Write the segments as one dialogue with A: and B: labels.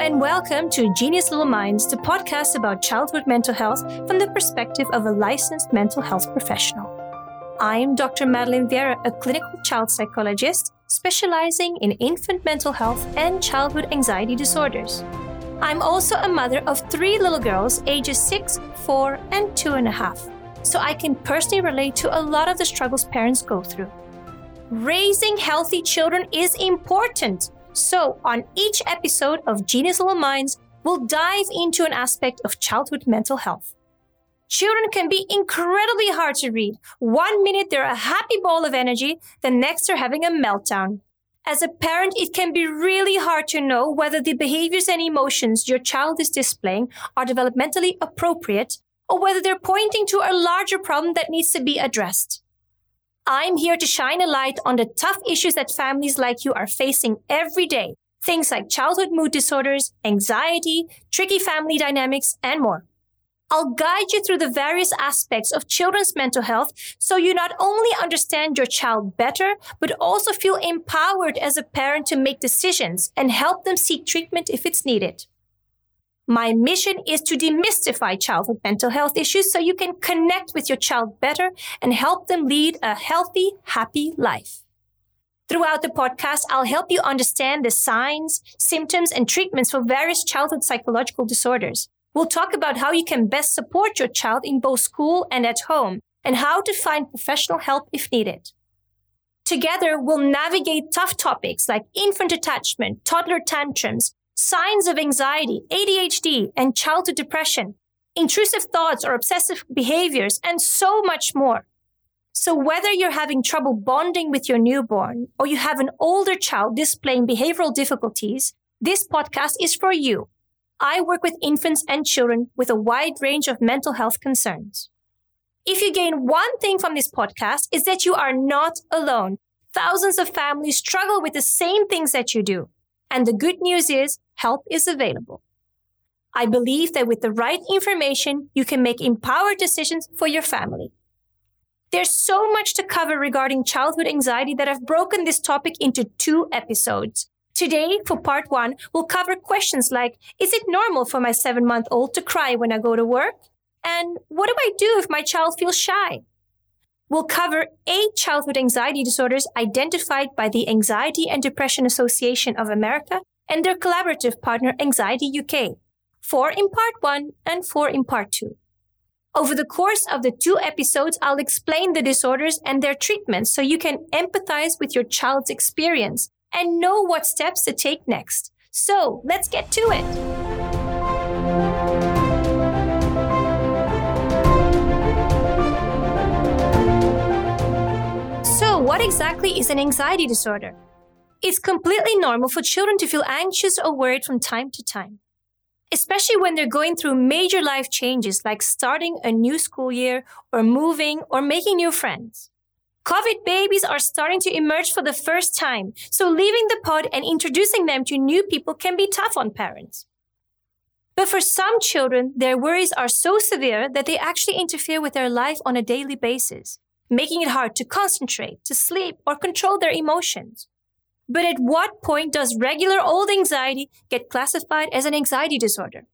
A: and welcome to Genius Little Minds, the podcast about childhood mental health from the perspective of a licensed mental health professional. I'm Dr. Madeleine Vieira, a clinical child psychologist specializing in infant mental health and childhood anxiety disorders. I'm also a mother of three little girls, ages six, four, and two and a half, so I can personally relate to a lot of the struggles parents go through. Raising healthy children is important so, on each episode of Genius Little Minds, we'll dive into an aspect of childhood mental health. Children can be incredibly hard to read. One minute they're a happy ball of energy, the next they're having a meltdown. As a parent, it can be really hard to know whether the behaviors and emotions your child is displaying are developmentally appropriate or whether they're pointing to a larger problem that needs to be addressed. I'm here to shine a light on the tough issues that families like you are facing every day. Things like childhood mood disorders, anxiety, tricky family dynamics, and more. I'll guide you through the various aspects of children's mental health so you not only understand your child better, but also feel empowered as a parent to make decisions and help them seek treatment if it's needed. My mission is to demystify childhood mental health issues so you can connect with your child better and help them lead a healthy, happy life. Throughout the podcast, I'll help you understand the signs, symptoms, and treatments for various childhood psychological disorders. We'll talk about how you can best support your child in both school and at home, and how to find professional help if needed. Together, we'll navigate tough topics like infant attachment, toddler tantrums, signs of anxiety, ADHD, and childhood depression, intrusive thoughts or obsessive behaviors, and so much more. So, whether you're having trouble bonding with your newborn or you have an older child displaying behavioral difficulties, this podcast is for you. I work with infants and children with a wide range of mental health concerns. If you gain one thing from this podcast is that you are not alone. Thousands of families struggle with the same things that you do. And the good news is help is available. I believe that with the right information, you can make empowered decisions for your family. There's so much to cover regarding childhood anxiety that I've broken this topic into two episodes. Today, for part one, we'll cover questions like Is it normal for my seven month old to cry when I go to work? And what do I do if my child feels shy? We'll cover eight childhood anxiety disorders identified by the Anxiety and Depression Association of America and their collaborative partner Anxiety UK, four in part one and four in part two. Over the course of the two episodes, I'll explain the disorders and their treatments so you can empathize with your child's experience and know what steps to take next. So let's get to it. What exactly is an anxiety disorder? It's completely normal for children to feel anxious or worried from time to time, especially when they're going through major life changes like starting a new school year or moving or making new friends. COVID babies are starting to emerge for the first time, so leaving the pod and introducing them to new people can be tough on parents. But for some children, their worries are so severe that they actually interfere with their life on a daily basis making it hard to concentrate, to sleep, or control their emotions. But at what point does regular old anxiety get classified as an anxiety disorder?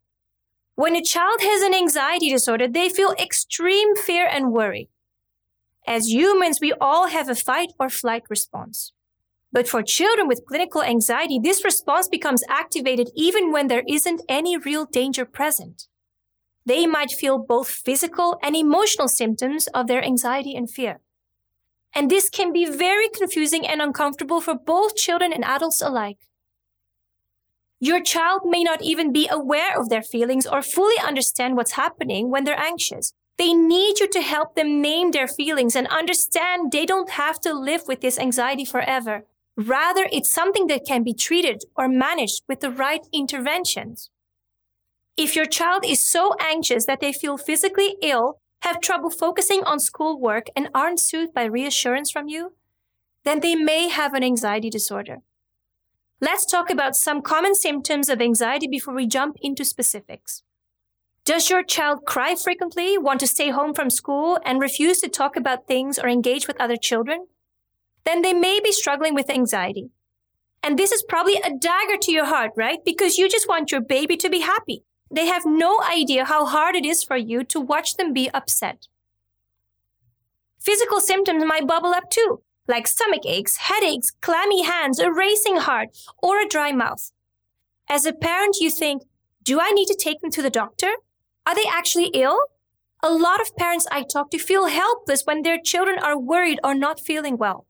A: When a child has an anxiety disorder, they feel extreme fear and worry. As humans, we all have a fight or flight response. But for children with clinical anxiety, this response becomes activated even when there isn't any real danger present they might feel both physical and emotional symptoms of their anxiety and fear. And this can be very confusing and uncomfortable for both children and adults alike. Your child may not even be aware of their feelings or fully understand what's happening when they're anxious. They need you to help them name their feelings and understand they don't have to live with this anxiety forever. Rather, it's something that can be treated or managed with the right interventions. If your child is so anxious that they feel physically ill, have trouble focusing on schoolwork, and aren't soothed by reassurance from you, then they may have an anxiety disorder. Let's talk about some common symptoms of anxiety before we jump into specifics. Does your child cry frequently, want to stay home from school, and refuse to talk about things or engage with other children? Then they may be struggling with anxiety. And this is probably a dagger to your heart, right? Because you just want your baby to be happy. They have no idea how hard it is for you to watch them be upset. Physical symptoms might bubble up too, like stomach aches, headaches, clammy hands, a racing heart, or a dry mouth. As a parent, you think, do I need to take them to the doctor? Are they actually ill? A lot of parents I talk to feel helpless when their children are worried or not feeling well.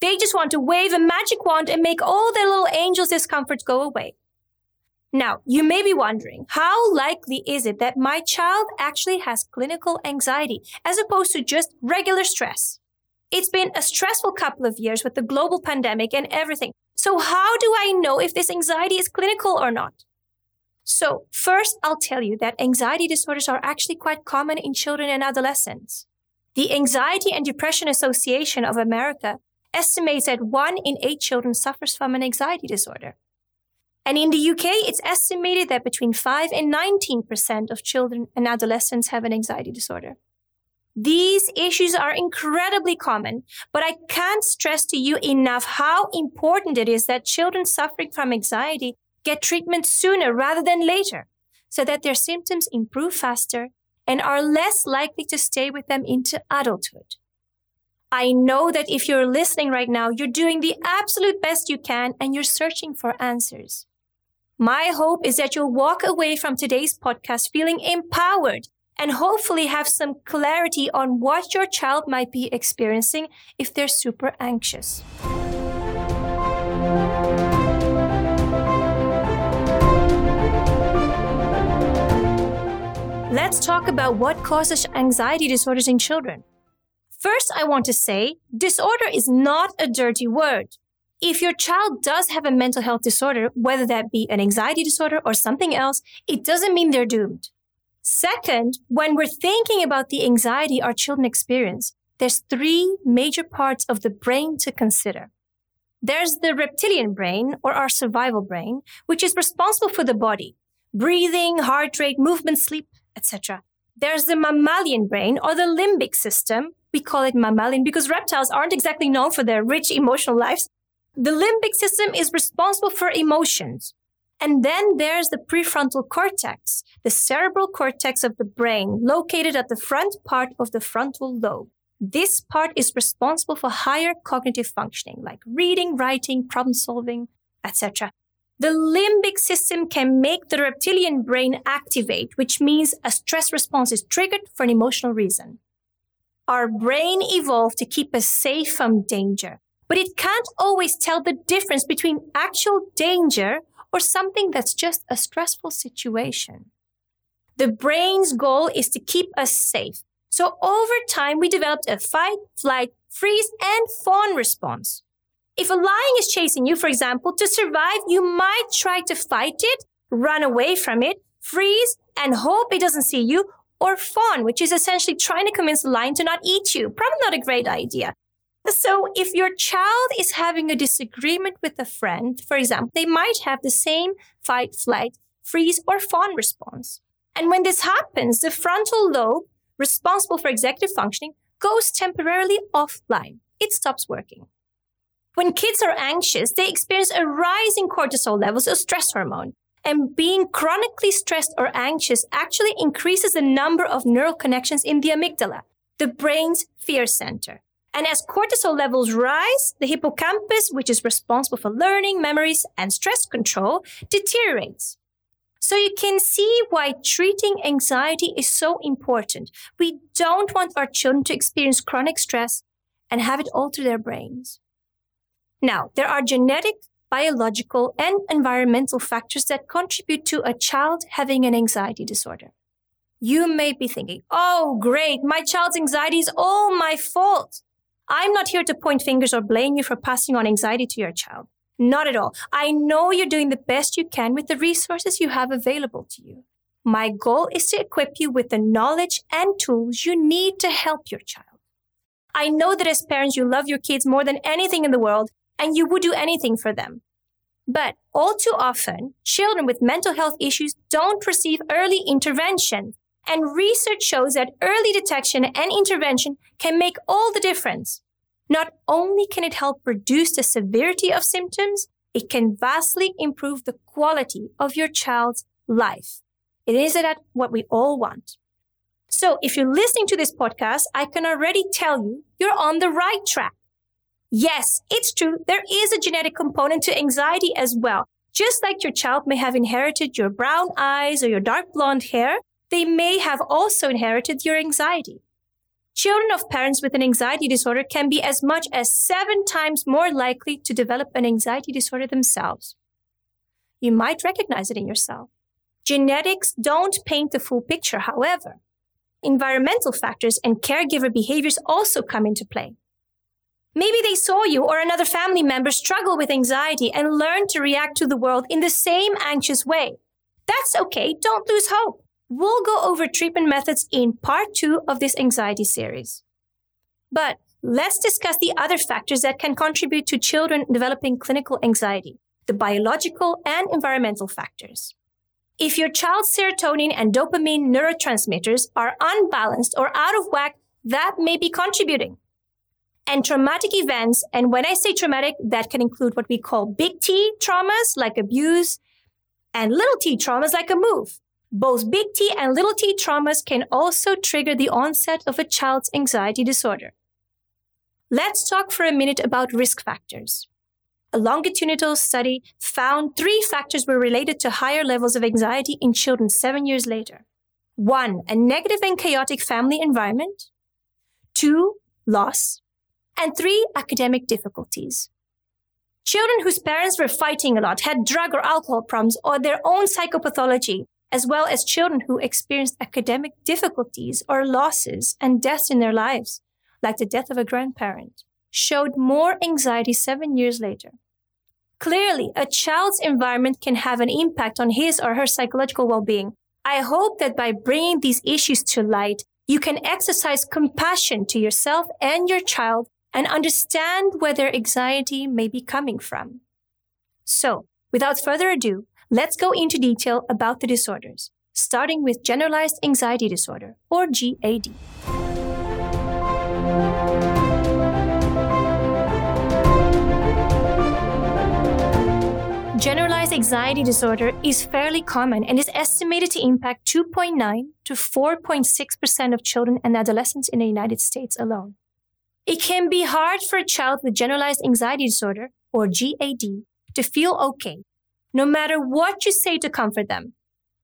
A: They just want to wave a magic wand and make all their little angels' discomforts go away. Now, you may be wondering, how likely is it that my child actually has clinical anxiety as opposed to just regular stress? It's been a stressful couple of years with the global pandemic and everything. So how do I know if this anxiety is clinical or not? So first, I'll tell you that anxiety disorders are actually quite common in children and adolescents. The Anxiety and Depression Association of America estimates that one in eight children suffers from an anxiety disorder. And in the UK, it's estimated that between 5 and 19% of children and adolescents have an anxiety disorder. These issues are incredibly common, but I can't stress to you enough how important it is that children suffering from anxiety get treatment sooner rather than later so that their symptoms improve faster and are less likely to stay with them into adulthood. I know that if you're listening right now, you're doing the absolute best you can and you're searching for answers. My hope is that you'll walk away from today's podcast feeling empowered and hopefully have some clarity on what your child might be experiencing if they're super anxious. Let's talk about what causes anxiety disorders in children. First, I want to say disorder is not a dirty word if your child does have a mental health disorder, whether that be an anxiety disorder or something else, it doesn't mean they're doomed. Second, when we're thinking about the anxiety our children experience, there's three major parts of the brain to consider. There's the reptilian brain or our survival brain, which is responsible for the body, breathing, heart rate, movement, sleep, etc. There's the mammalian brain or the limbic system. We call it mammalian because reptiles aren't exactly known for their rich emotional lives. The limbic system is responsible for emotions. And then there's the prefrontal cortex, the cerebral cortex of the brain, located at the front part of the frontal lobe. This part is responsible for higher cognitive functioning, like reading, writing, problem solving, etc. The limbic system can make the reptilian brain activate, which means a stress response is triggered for an emotional reason. Our brain evolved to keep us safe from danger but it can't always tell the difference between actual danger or something that's just a stressful situation. The brain's goal is to keep us safe. So over time, we developed a fight, flight, freeze, and fawn response. If a lion is chasing you, for example, to survive, you might try to fight it, run away from it, freeze, and hope it doesn't see you, or fawn, which is essentially trying to convince the lion to not eat you. Probably not a great idea. So if your child is having a disagreement with a friend, for example, they might have the same fight, flight, freeze, or fawn response. And when this happens, the frontal lobe, responsible for executive functioning, goes temporarily offline. It stops working. When kids are anxious, they experience a rise in cortisol levels, a stress hormone. And being chronically stressed or anxious actually increases the number of neural connections in the amygdala, the brain's fear center. And as cortisol levels rise, the hippocampus, which is responsible for learning, memories, and stress control, deteriorates. So you can see why treating anxiety is so important. We don't want our children to experience chronic stress and have it alter their brains. Now, there are genetic, biological, and environmental factors that contribute to a child having an anxiety disorder. You may be thinking, oh, great, my child's anxiety is all my fault. I'm not here to point fingers or blame you for passing on anxiety to your child. Not at all. I know you're doing the best you can with the resources you have available to you. My goal is to equip you with the knowledge and tools you need to help your child. I know that as parents, you love your kids more than anything in the world and you would do anything for them. But all too often, children with mental health issues don't receive early intervention and research shows that early detection and intervention can make all the difference. Not only can it help reduce the severity of symptoms, it can vastly improve the quality of your child's life. It is that what we all want. So if you're listening to this podcast, I can already tell you you're on the right track. Yes, it's true. There is a genetic component to anxiety as well. Just like your child may have inherited your brown eyes or your dark blonde hair, they may have also inherited your anxiety. Children of parents with an anxiety disorder can be as much as seven times more likely to develop an anxiety disorder themselves. You might recognize it in yourself. Genetics don't paint the full picture, however. Environmental factors and caregiver behaviors also come into play. Maybe they saw you or another family member struggle with anxiety and learn to react to the world in the same anxious way. That's okay, don't lose hope. We'll go over treatment methods in part two of this anxiety series. But let's discuss the other factors that can contribute to children developing clinical anxiety, the biological and environmental factors. If your child's serotonin and dopamine neurotransmitters are unbalanced or out of whack, that may be contributing. And traumatic events, and when I say traumatic, that can include what we call big T traumas like abuse and little t traumas like a move. Both big T and little t traumas can also trigger the onset of a child's anxiety disorder. Let's talk for a minute about risk factors a longitudinal study found three factors were related to higher levels of anxiety in children seven years later. One, a negative and chaotic family environment. Two, loss. And three, academic difficulties. Children whose parents were fighting a lot, had drug or alcohol problems, or their own psychopathology, as well as children who experienced academic difficulties or losses and deaths in their lives, like the death of a grandparent showed more anxiety seven years later. Clearly, a child's environment can have an impact on his or her psychological well being. I hope that by bringing these issues to light, you can exercise compassion to yourself and your child and understand where their anxiety may be coming from. So, without further ado, let's go into detail about the disorders, starting with generalized anxiety disorder, or GAD. Generalized anxiety disorder is fairly common and is estimated to impact 2.9 to 4.6% of children and adolescents in the United States alone. It can be hard for a child with generalized anxiety disorder, or GAD, to feel okay, no matter what you say to comfort them.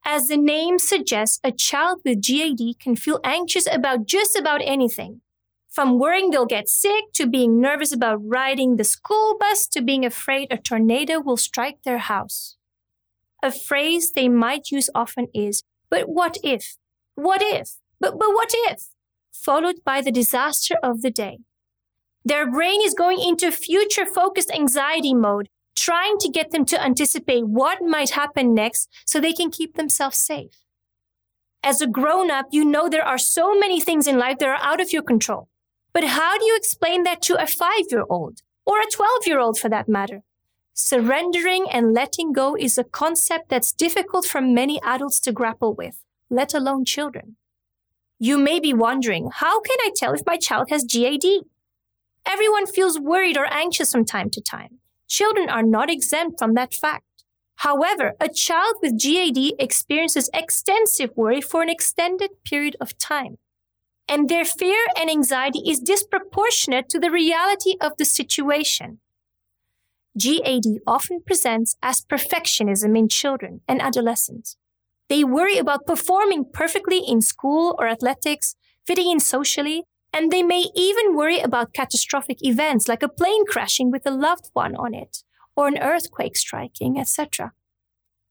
A: As the name suggests, a child with GAD can feel anxious about just about anything, from worrying they'll get sick to being nervous about riding the school bus to being afraid a tornado will strike their house. A phrase they might use often is, but what if? What if? But, but what if? Followed by the disaster of the day. Their brain is going into future focused anxiety mode, trying to get them to anticipate what might happen next so they can keep themselves safe. As a grown up, you know there are so many things in life that are out of your control. But how do you explain that to a five year old or a 12 year old for that matter? Surrendering and letting go is a concept that's difficult for many adults to grapple with, let alone children. You may be wondering, how can I tell if my child has GAD? Everyone feels worried or anxious from time to time. Children are not exempt from that fact. However, a child with GAD experiences extensive worry for an extended period of time and their fear and anxiety is disproportionate to the reality of the situation. GAD often presents as perfectionism in children and adolescents. They worry about performing perfectly in school or athletics, fitting in socially, and they may even worry about catastrophic events like a plane crashing with a loved one on it, or an earthquake striking, etc.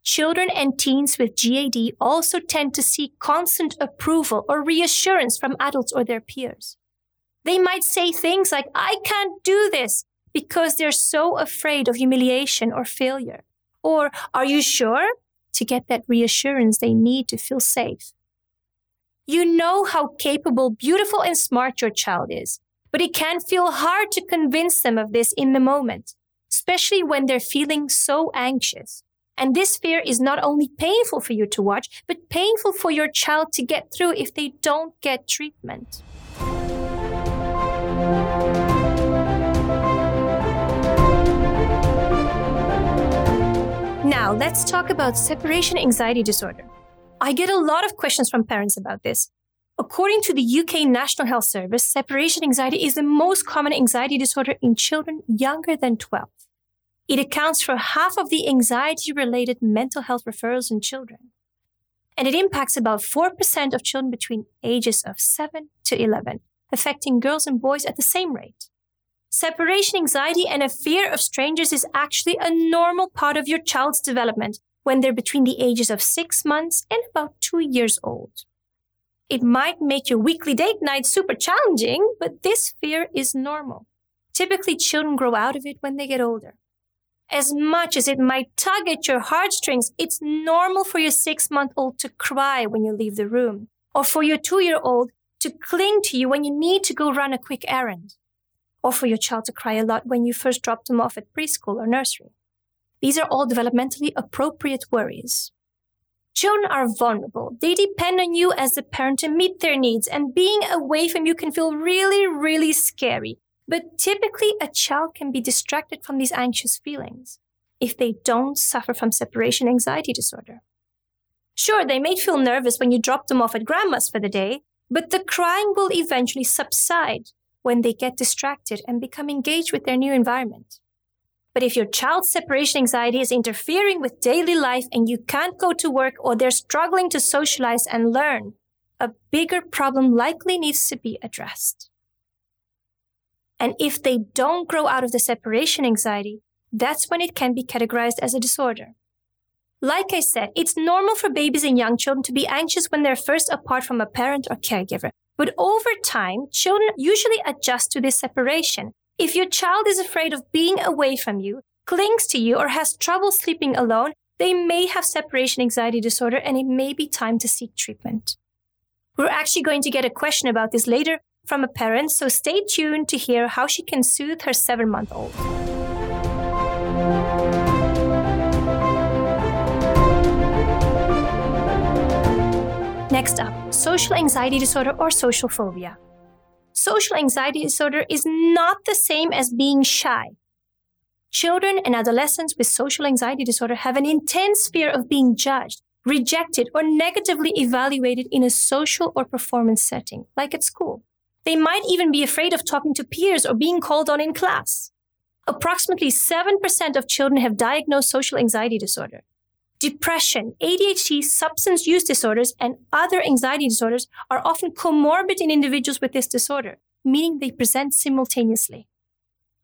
A: Children and teens with GAD also tend to seek constant approval or reassurance from adults or their peers. They might say things like, I can't do this because they're so afraid of humiliation or failure. Or, are you sure? To get that reassurance they need to feel safe. You know how capable, beautiful, and smart your child is, but it can feel hard to convince them of this in the moment, especially when they're feeling so anxious. And this fear is not only painful for you to watch, but painful for your child to get through if they don't get treatment. Now, let's talk about separation anxiety disorder. I get a lot of questions from parents about this. According to the UK National Health Service, separation anxiety is the most common anxiety disorder in children younger than 12. It accounts for half of the anxiety related mental health referrals in children. And it impacts about 4% of children between ages of 7 to 11, affecting girls and boys at the same rate. Separation anxiety and a fear of strangers is actually a normal part of your child's development when they're between the ages of six months and about two years old. It might make your weekly date night super challenging, but this fear is normal. Typically, children grow out of it when they get older. As much as it might tug at your heartstrings, it's normal for your six month old to cry when you leave the room, or for your two year old to cling to you when you need to go run a quick errand, or for your child to cry a lot when you first drop them off at preschool or nursery. These are all developmentally appropriate worries. Children are vulnerable. They depend on you as a parent to meet their needs, and being away from you can feel really, really scary. But typically, a child can be distracted from these anxious feelings if they don't suffer from separation anxiety disorder. Sure, they may feel nervous when you drop them off at grandma's for the day, but the crying will eventually subside when they get distracted and become engaged with their new environment. But if your child's separation anxiety is interfering with daily life and you can't go to work or they're struggling to socialize and learn, a bigger problem likely needs to be addressed. And if they don't grow out of the separation anxiety, that's when it can be categorized as a disorder. Like I said, it's normal for babies and young children to be anxious when they're first apart from a parent or caregiver. But over time, children usually adjust to this separation. If your child is afraid of being away from you, clings to you, or has trouble sleeping alone, they may have separation anxiety disorder and it may be time to seek treatment. We're actually going to get a question about this later from a parent, so stay tuned to hear how she can soothe her seven month old. Next up, social anxiety disorder or social phobia. Social anxiety disorder is not the same as being shy. Children and adolescents with social anxiety disorder have an intense fear of being judged, rejected, or negatively evaluated in a social or performance setting, like at school. They might even be afraid of talking to peers or being called on in class. Approximately 7% of children have diagnosed social anxiety disorder. Depression, ADHD, substance use disorders, and other anxiety disorders are often comorbid in individuals with this disorder, meaning they present simultaneously.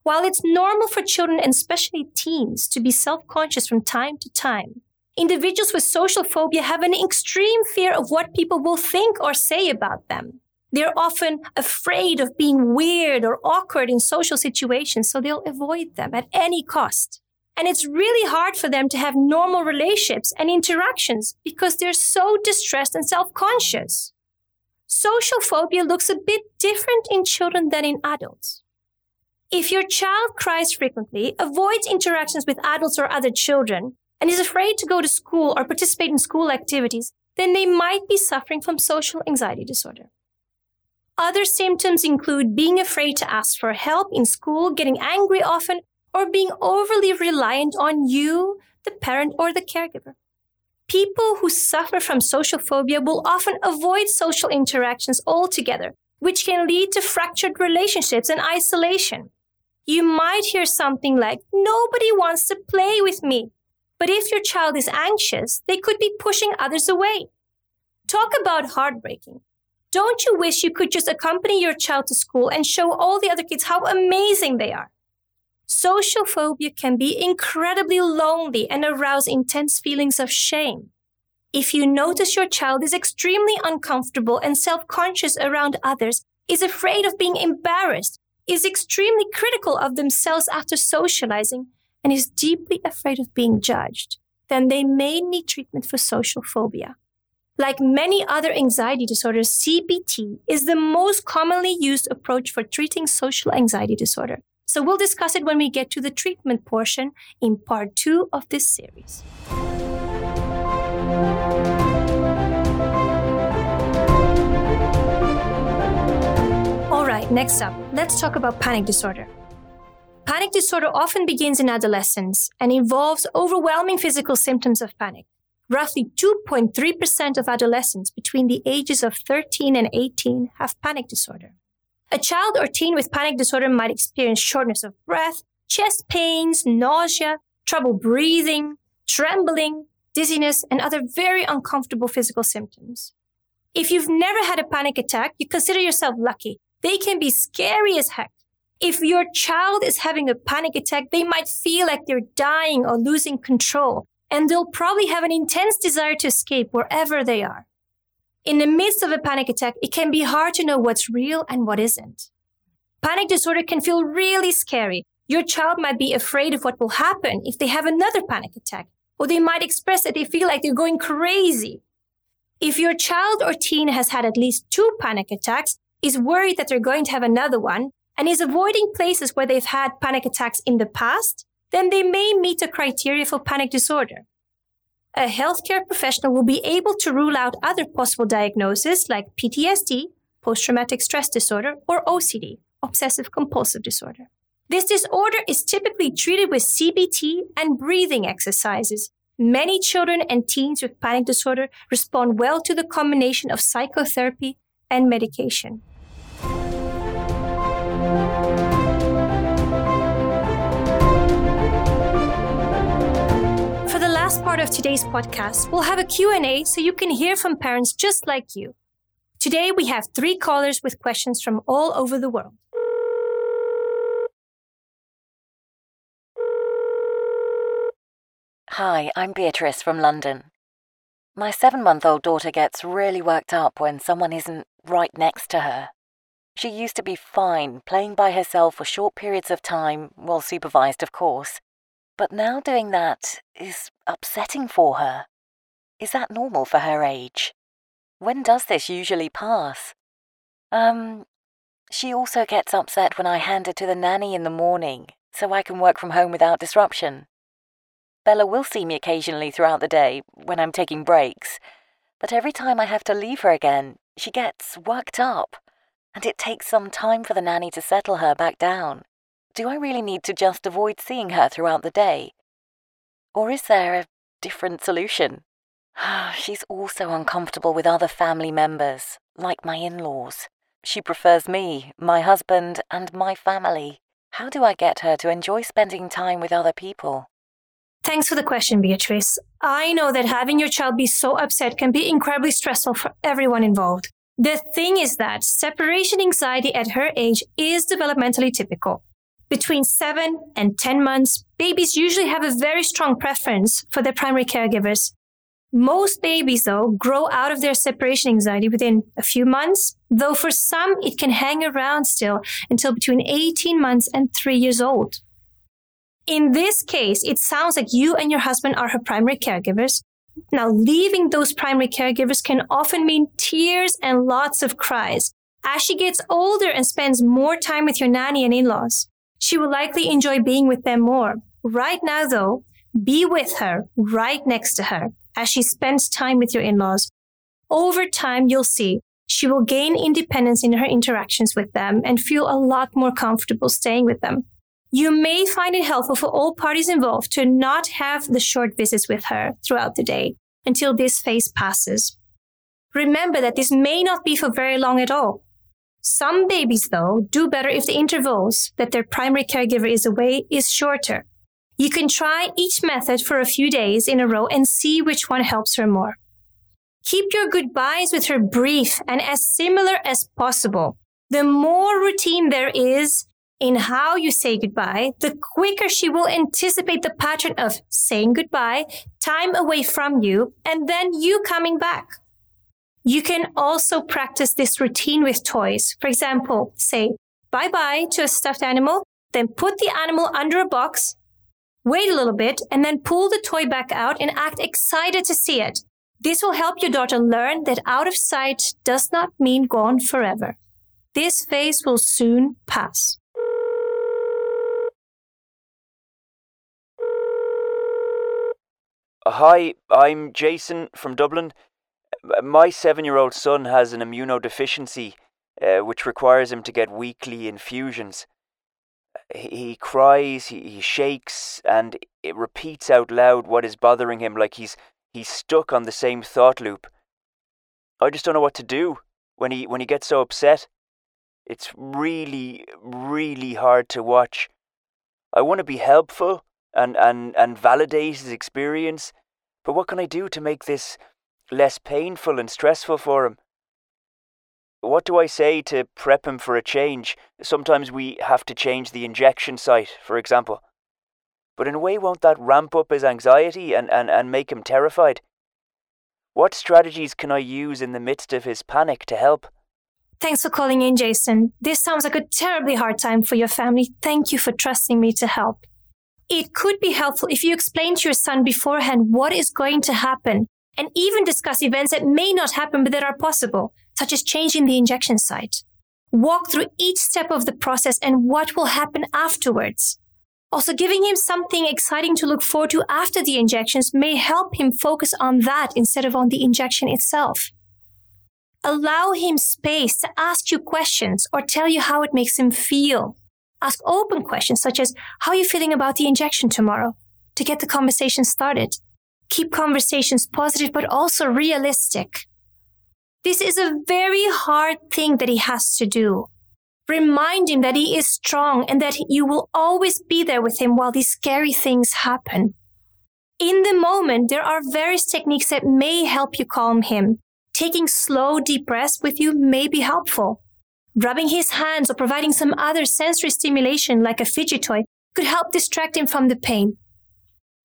A: While it's normal for children and especially teens to be self conscious from time to time, individuals with social phobia have an extreme fear of what people will think or say about them. They're often afraid of being weird or awkward in social situations, so they'll avoid them at any cost. And it's really hard for them to have normal relationships and interactions because they're so distressed and self conscious. Social phobia looks a bit different in children than in adults. If your child cries frequently, avoids interactions with adults or other children, and is afraid to go to school or participate in school activities, then they might be suffering from social anxiety disorder. Other symptoms include being afraid to ask for help in school, getting angry often, or being overly reliant on you, the parent, or the caregiver. People who suffer from social phobia will often avoid social interactions altogether, which can lead to fractured relationships and isolation. You might hear something like, Nobody wants to play with me. But if your child is anxious, they could be pushing others away. Talk about heartbreaking. Don't you wish you could just accompany your child to school and show all the other kids how amazing they are? Social phobia can be incredibly lonely and arouse intense feelings of shame. If you notice your child is extremely uncomfortable and self conscious around others, is afraid of being embarrassed, is extremely critical of themselves after socializing, and is deeply afraid of being judged, then they may need treatment for social phobia. Like many other anxiety disorders, CBT is the most commonly used approach for treating social anxiety disorder. So we'll discuss it when we get to the treatment portion in part two of this series. All right, next up, let's talk about panic disorder. panic disorder often begins in adolescence and involves overwhelming physical symptoms of panic. Roughly 2.3% of adolescents between the ages of 13 and 18 have panic disorder. A child or teen with panic disorder might experience shortness of breath, chest pains, nausea, trouble breathing, trembling, dizziness, and other very uncomfortable physical symptoms. If you've never had a panic attack, you consider yourself lucky. They can be scary as heck. If your child is having a panic attack, they might feel like they're dying or losing control, and they'll probably have an intense desire to escape wherever they are. In the midst of a panic attack, it can be hard to know what's real and what isn't. Panic disorder can feel really scary. Your child might be afraid of what will happen if they have another panic attack, or they might express that they feel like they're going crazy. If your child or teen has had at least two panic attacks, is worried that they're going to have another one, and is avoiding places where they've had panic attacks in the past, then they may meet the criteria for panic disorder. A healthcare professional will be able to rule out other possible diagnoses like PTSD, post traumatic stress disorder, or OCD, obsessive compulsive disorder. This disorder is typically treated with CBT and breathing exercises. Many children and teens with panic disorder respond well to the combination of psychotherapy and medication. Last part of today's podcast, we'll have a Q&A so you can hear from parents just like you. Today we have 3 callers with questions from all over the world.
B: Hi, I'm Beatrice from London. My seven month old daughter gets really worked up when someone isn't right next to her. She used to be fine, playing by herself for short periods of time, well supervised, of course. But now doing that is upsetting for her. Is that normal for her age? When does this usually pass? Um, she also gets upset when I hand her to the nanny in the morning so I can work from home without disruption. Bella will see me occasionally throughout the day when I'm taking breaks, but every time I have to leave her again, she gets worked up and it takes some time for the nanny to settle her back down. Do I really need to just avoid seeing her throughout the day? Or is there a different solution? She's also uncomfortable with other family members, like my in laws. She prefers me, my husband, and my family. How do I get her to enjoy spending time with other people?
A: Thanks for the question, Beatrice. I know that having your child be so upset can be incredibly stressful for everyone involved. The thing is that separation anxiety at her age is developmentally typical. Between 7 and 10 months, babies usually have a very strong preference for their primary caregivers. Most babies, though, grow out of their separation anxiety within a few months, though for some it can hang around still until between 18 months and 3 years old. In this case, it sounds like you and your husband are her primary caregivers, now, leaving those primary caregivers can often mean tears and lots of cries. As she gets older and spends more time with your nanny and in laws, she will likely enjoy being with them more. Right now, though, be with her, right next to her, as she spends time with your in laws. Over time, you'll see she will gain independence in her interactions with them and feel a lot more comfortable staying with them. You may find it helpful for all parties involved to not have the short visits with her throughout the day until this phase passes. Remember that this may not be for very long at all. Some babies, though, do better if the intervals that their primary caregiver is away is shorter. You can try each method for a few days in a row and see which one helps her more. Keep your goodbyes with her brief and as similar as possible. The more routine there is, in how you say goodbye, the quicker she will anticipate the pattern of saying goodbye, time away from you, and then you coming back. You can also practice this routine with toys. For example, say bye bye to a stuffed animal, then put the animal under a box, wait a little bit, and then pull the toy back out and act excited to see it. This will help your daughter learn that out of sight does not mean gone forever. This phase will soon pass.
C: Hi, I'm Jason from Dublin. My seven year old son has an immunodeficiency, uh, which requires him to get weekly infusions. He cries, he, he shakes, and it repeats out loud what is bothering him like he's he's stuck on the same thought loop. I just don't know what to do when he when he gets so upset. It's really, really hard to watch. I want to be helpful and, and, and validate his experience, but what can I do to make this less painful and stressful for him? What do I say to prep him for a change? Sometimes we have to change the injection site, for example. But in a way, won't that ramp up his anxiety and, and, and make him terrified? What strategies can I use in the midst of his panic to help?
A: Thanks for calling in, Jason. This sounds like a terribly hard time for your family. Thank you for trusting me to help. It could be helpful if you explain to your son beforehand what is going to happen and even discuss events that may not happen but that are possible, such as changing the injection site. Walk through each step of the process and what will happen afterwards. Also, giving him something exciting to look forward to after the injections may help him focus on that instead of on the injection itself. Allow him space to ask you questions or tell you how it makes him feel. Ask open questions such as, How are you feeling about the injection tomorrow? to get the conversation started. Keep conversations positive but also realistic. This is a very hard thing that he has to do. Remind him that he is strong and that you will always be there with him while these scary things happen. In the moment, there are various techniques that may help you calm him taking slow, deep breaths with you may be helpful. Rubbing his hands or providing some other sensory stimulation like a fidget toy could help distract him from the pain.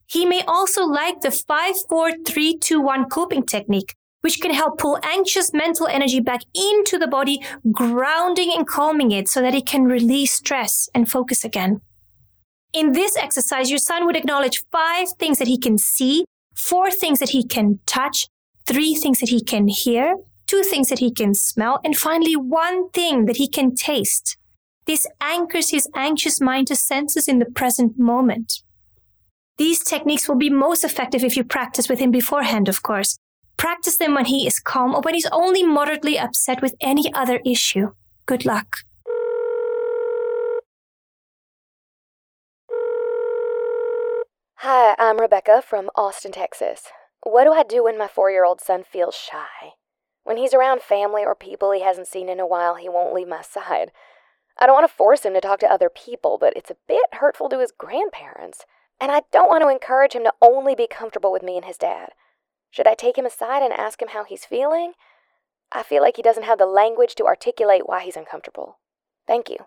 A: He may also like the 5 4 3 2 1 coping technique, which can help pull anxious mental energy back into the body, grounding and calming it so that it can release stress and focus again. In this exercise, your son would acknowledge five things that he can see, four things that he can touch, three things that he can hear, two things that he can smell, and finally, one thing that he can taste. This anchors his anxious mind to senses in the present moment. These techniques will be most effective if you practice with him beforehand, of course. Practice them when he is calm or when he's only moderately upset with any other issue. Good luck.
D: Hi, I'm Rebecca from Austin, Texas. What do I do when my four year old son feels shy? When he's around family or people he hasn't seen in a while, he won't leave my side. I don't want to force him to talk to other people, but it's a bit hurtful to his grandparents. And I don't want to encourage him to only be comfortable with me and his dad. Should I take him aside and ask him how he's feeling? I feel like he doesn't have the language to articulate why he's uncomfortable. Thank you.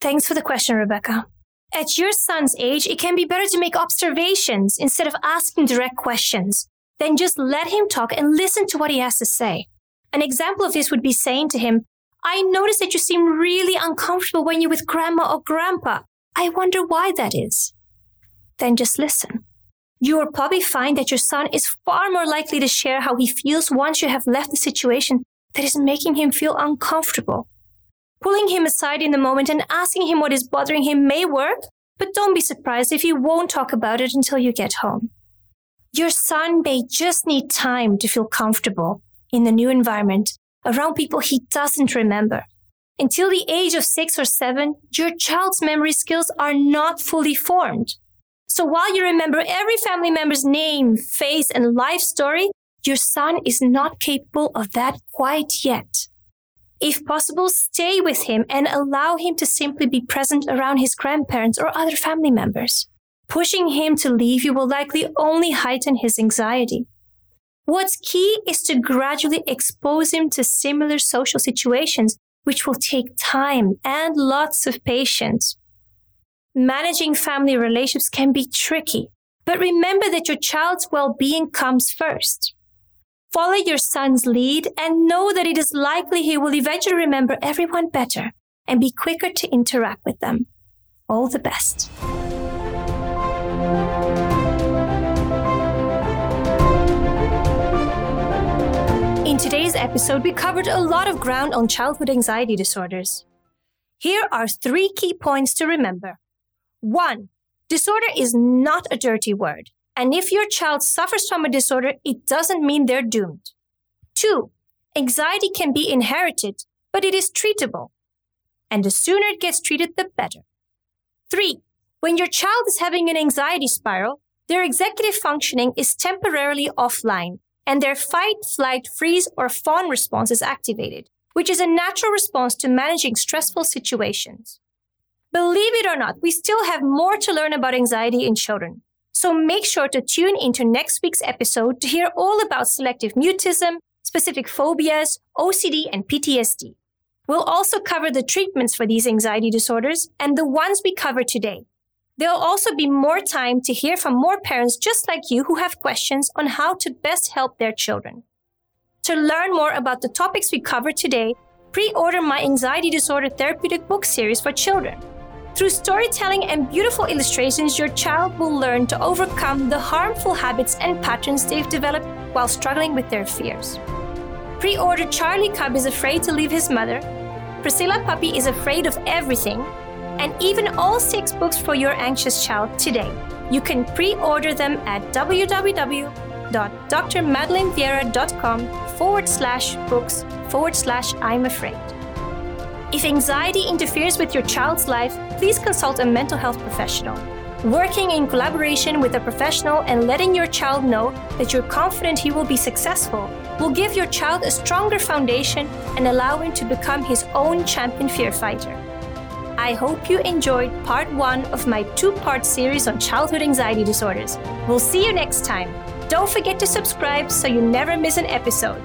A: Thanks for the question, Rebecca. At your son's age, it can be better to make observations instead of asking direct questions. Then just let him talk and listen to what he has to say. An example of this would be saying to him, I notice that you seem really uncomfortable when you're with grandma or grandpa. I wonder why that is. Then just listen. You will probably find that your son is far more likely to share how he feels once you have left the situation that is making him feel uncomfortable. Pulling him aside in the moment and asking him what is bothering him may work, but don't be surprised if he won't talk about it until you get home. Your son may just need time to feel comfortable in the new environment around people he doesn't remember. Until the age of six or seven, your child's memory skills are not fully formed. So while you remember every family member's name, face, and life story, your son is not capable of that quite yet. If possible, stay with him and allow him to simply be present around his grandparents or other family members. Pushing him to leave you will likely only heighten his anxiety. What's key is to gradually expose him to similar social situations, which will take time and lots of patience. Managing family relationships can be tricky, but remember that your child's well being comes first. Follow your son's lead and know that it is likely he will eventually remember everyone better and be quicker to interact with them. All the best. In today's episode, we covered a lot of ground on childhood anxiety disorders. Here are three key points to remember. One, disorder is not a dirty word. And if your child suffers from a disorder, it doesn't mean they're doomed. Two, anxiety can be inherited, but it is treatable. And the sooner it gets treated, the better. Three, when your child is having an anxiety spiral, their executive functioning is temporarily offline and their fight, flight, freeze, or fawn response is activated, which is a natural response to managing stressful situations. Believe it or not, we still have more to learn about anxiety in children. So make sure to tune into next week's episode to hear all about selective mutism, specific phobias, OCD, and PTSD. We'll also cover the treatments for these anxiety disorders and the ones we cover today. There'll also be more time to hear from more parents just like you who have questions on how to best help their children. To learn more about the topics we covered today, pre order my anxiety disorder therapeutic book series for children. Through storytelling and beautiful illustrations, your child will learn to overcome the harmful habits and patterns they've developed while struggling with their fears. Pre order Charlie Cub is afraid to leave his mother, Priscilla Puppy is afraid of everything, and even all six books for your anxious child today. You can pre order them at www.drmadeleinevieira.com forward slash books forward slash I'm afraid. If anxiety interferes with your child's life, please consult a mental health professional. Working in collaboration with a professional and letting your child know that you're confident he will be successful will give your child a stronger foundation and allow him to become his own champion fear fighter. I hope you enjoyed part one of my two part series on childhood anxiety disorders. We'll see you next time. Don't forget to subscribe so you never miss an episode.